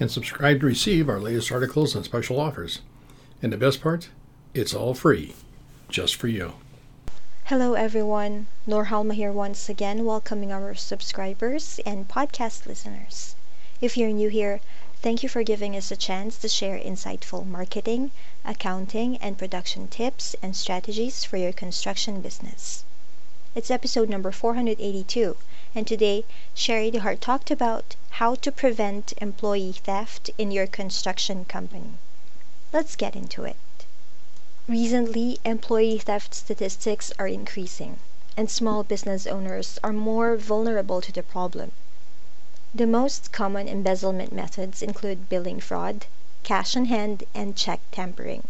and subscribe to receive our latest articles and special offers. And the best part, it's all free, just for you. Hello everyone, Norhalma here once again, welcoming our subscribers and podcast listeners. If you're new here, thank you for giving us a chance to share insightful marketing, accounting, and production tips and strategies for your construction business. It's episode number 482, and today Sharie DeHart talked about how to prevent employee theft in your construction company. Let's get into it. Recently, employee theft statistics are increasing, and small business owners are more vulnerable to the problem. The most common embezzlement methods include billing fraud, cash on hand, and check tampering.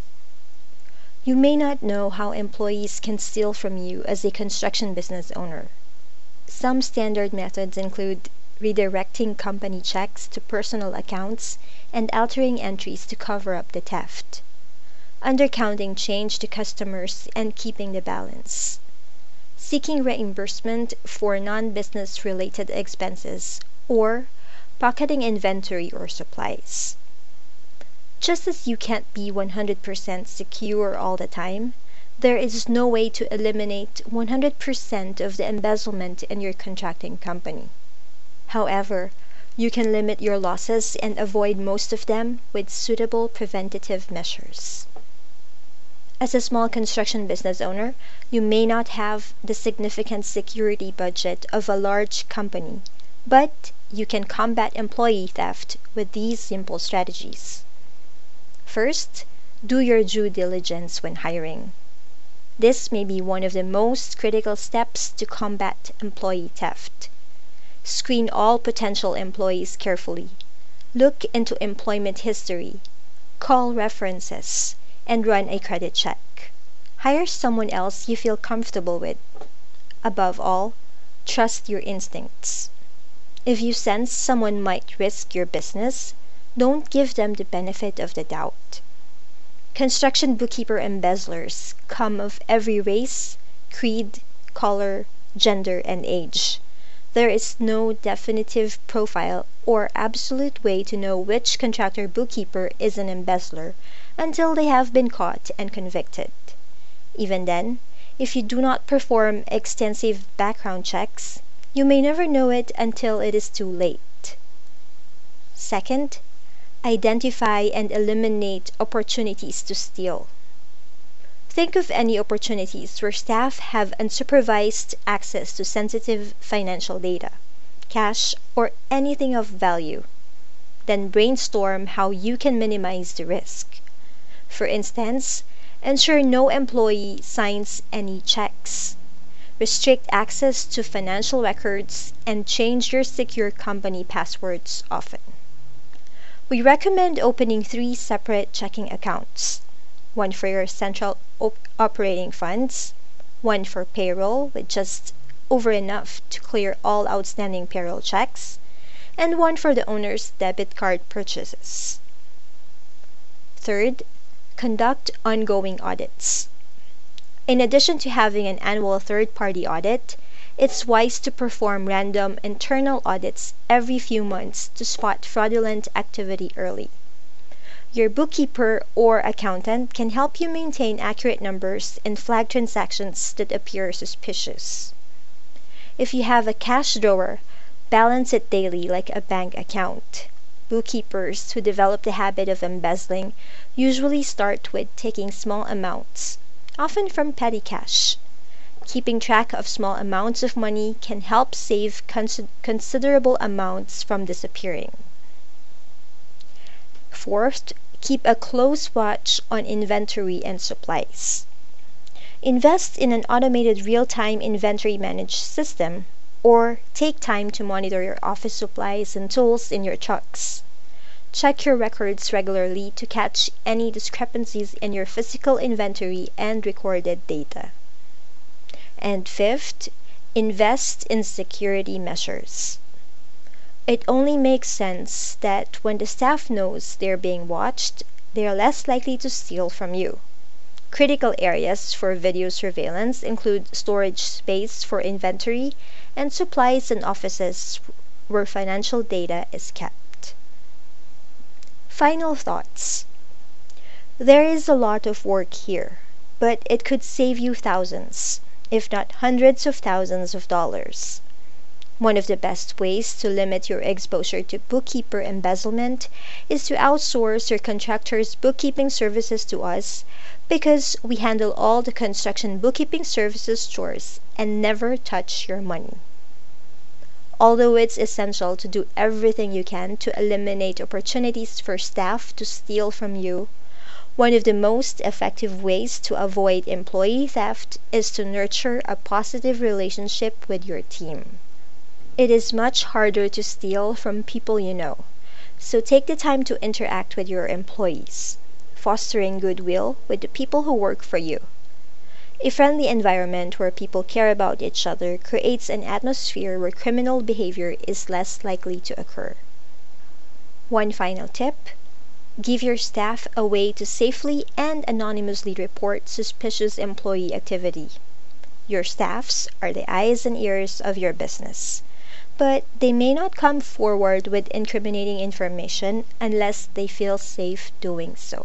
You may not know how employees can steal from you as a construction business owner. Some standard methods include redirecting company checks to personal accounts and altering entries to cover up the theft, undercounting change to customers and keeping the balance, seeking reimbursement for non-business related expenses, or pocketing inventory or supplies. Just as you can't be 100% secure all the time, there is no way to eliminate 100% of the embezzlement in your contracting company. However, you can limit your losses and avoid most of them with suitable preventative measures. As a small construction business owner, you may not have the significant security budget of a large company, but you can combat employee theft with these simple strategies. First, do your due diligence when hiring. This may be one of the most critical steps to combat employee theft. Screen all potential employees carefully. Look into employment history, call references, and run a credit check. Hire someone else you feel comfortable with. Above all, trust your instincts. If you sense someone might risk your business, don't give them the benefit of the doubt. Construction bookkeeper embezzlers come of every race, creed, color, gender, and age. There is no definitive profile or absolute way to know which contractor bookkeeper is an embezzler until they have been caught and convicted. Even then, if you do not perform extensive background checks, you may never know it until it is too late. Second, identify and eliminate opportunities to steal. Think of any opportunities where staff have unsupervised access to sensitive financial data, cash, or anything of value. Then brainstorm how you can minimize the risk. For instance, ensure no employee signs any checks. Restrict access to financial records and change your secure company passwords often. We recommend opening three separate checking accounts one for your central op- operating funds, one for payroll with just over enough to clear all outstanding payroll checks, and one for the owner's debit card purchases. Third, conduct ongoing audits. In addition to having an annual third party audit, it's wise to perform random internal audits every few months to spot fraudulent activity early. Your bookkeeper or accountant can help you maintain accurate numbers and flag transactions that appear suspicious. If you have a cash drawer, balance it daily like a bank account. Bookkeepers who develop the habit of embezzling usually start with taking small amounts, often from petty cash. Keeping track of small amounts of money can help save considerable amounts from disappearing. Fourth, keep a close watch on inventory and supplies. Invest in an automated real time inventory managed system, or take time to monitor your office supplies and tools in your trucks. Check your records regularly to catch any discrepancies in your physical inventory and recorded data. And fifth, invest in security measures. It only makes sense that when the staff knows they're being watched, they are less likely to steal from you. Critical areas for video surveillance include storage space for inventory and supplies and offices where financial data is kept. Final thoughts. There is a lot of work here, but it could save you thousands, if not hundreds of thousands of dollars. One of the best ways to limit your exposure to bookkeeper embezzlement is to outsource your contractor's bookkeeping services to us because we handle all the construction bookkeeping services chores and never touch your money. Although it's essential to do everything you can to eliminate opportunities for staff to steal from you, one of the most effective ways to avoid employee theft is to nurture a positive relationship with your team. It is much harder to steal from people you know, so take the time to interact with your employees, fostering goodwill with the people who work for you. A friendly environment where people care about each other creates an atmosphere where criminal behavior is less likely to occur. One final tip give your staff a way to safely and anonymously report suspicious employee activity. Your staffs are the eyes and ears of your business but they may not come forward with incriminating information unless they feel safe doing so.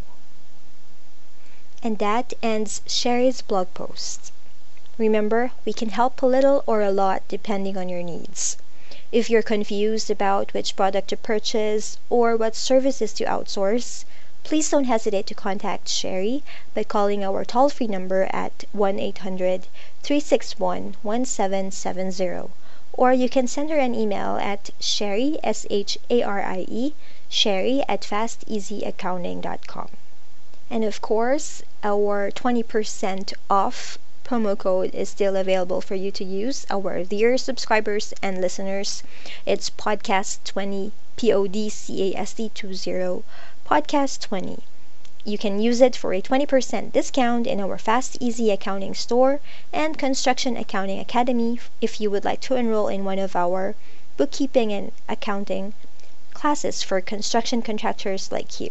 And that ends Sharie's blog post. Remember, we can help a little or a lot depending on your needs. If you're confused about which product to purchase or what services to outsource, please don't hesitate to contact Sharie by calling our toll free number at 1 800 361 1770 or you can send her an email at sharie s-h-a-r-i-e sharie at fasteasyaccounting.com and of course our 20% off promo code is still available for you to use our dear subscribers and listeners it's podcast 20 p-o-d-c-a-s-t 20 podcast 20 you can use it for a 20% discount in our Fast Easy Accounting store and Construction Accounting Academy if you would like to enroll in one of our bookkeeping and accounting classes for construction contractors like you.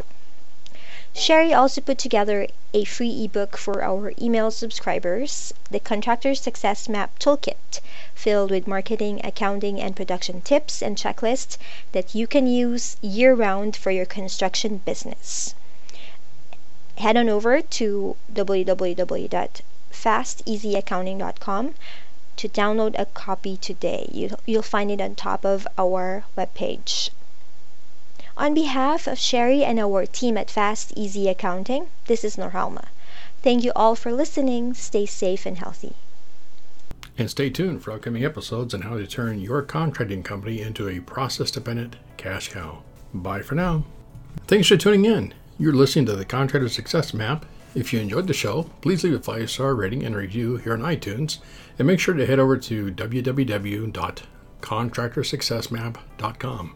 Sharie also put together a free ebook for our email subscribers, the Contractor Success Map Toolkit, filled with marketing, accounting, and production tips and checklists that you can use year round for your construction business head on over to www.fasteasyaccounting.com to download a copy today. You, you'll find it on top of our webpage. On behalf of Sharie and our team at Fast Easy Accounting, this is Norhalma. Thank you all for listening. Stay safe and healthy. And stay tuned for upcoming episodes on how to turn your contracting company into a process dependent cash cow. Bye for now. Thanks for tuning in. You're listening to the Contractor Success Map. If you enjoyed the show, please leave a five star rating and review here on iTunes, and make sure to head over to www.contractorsuccessmap.com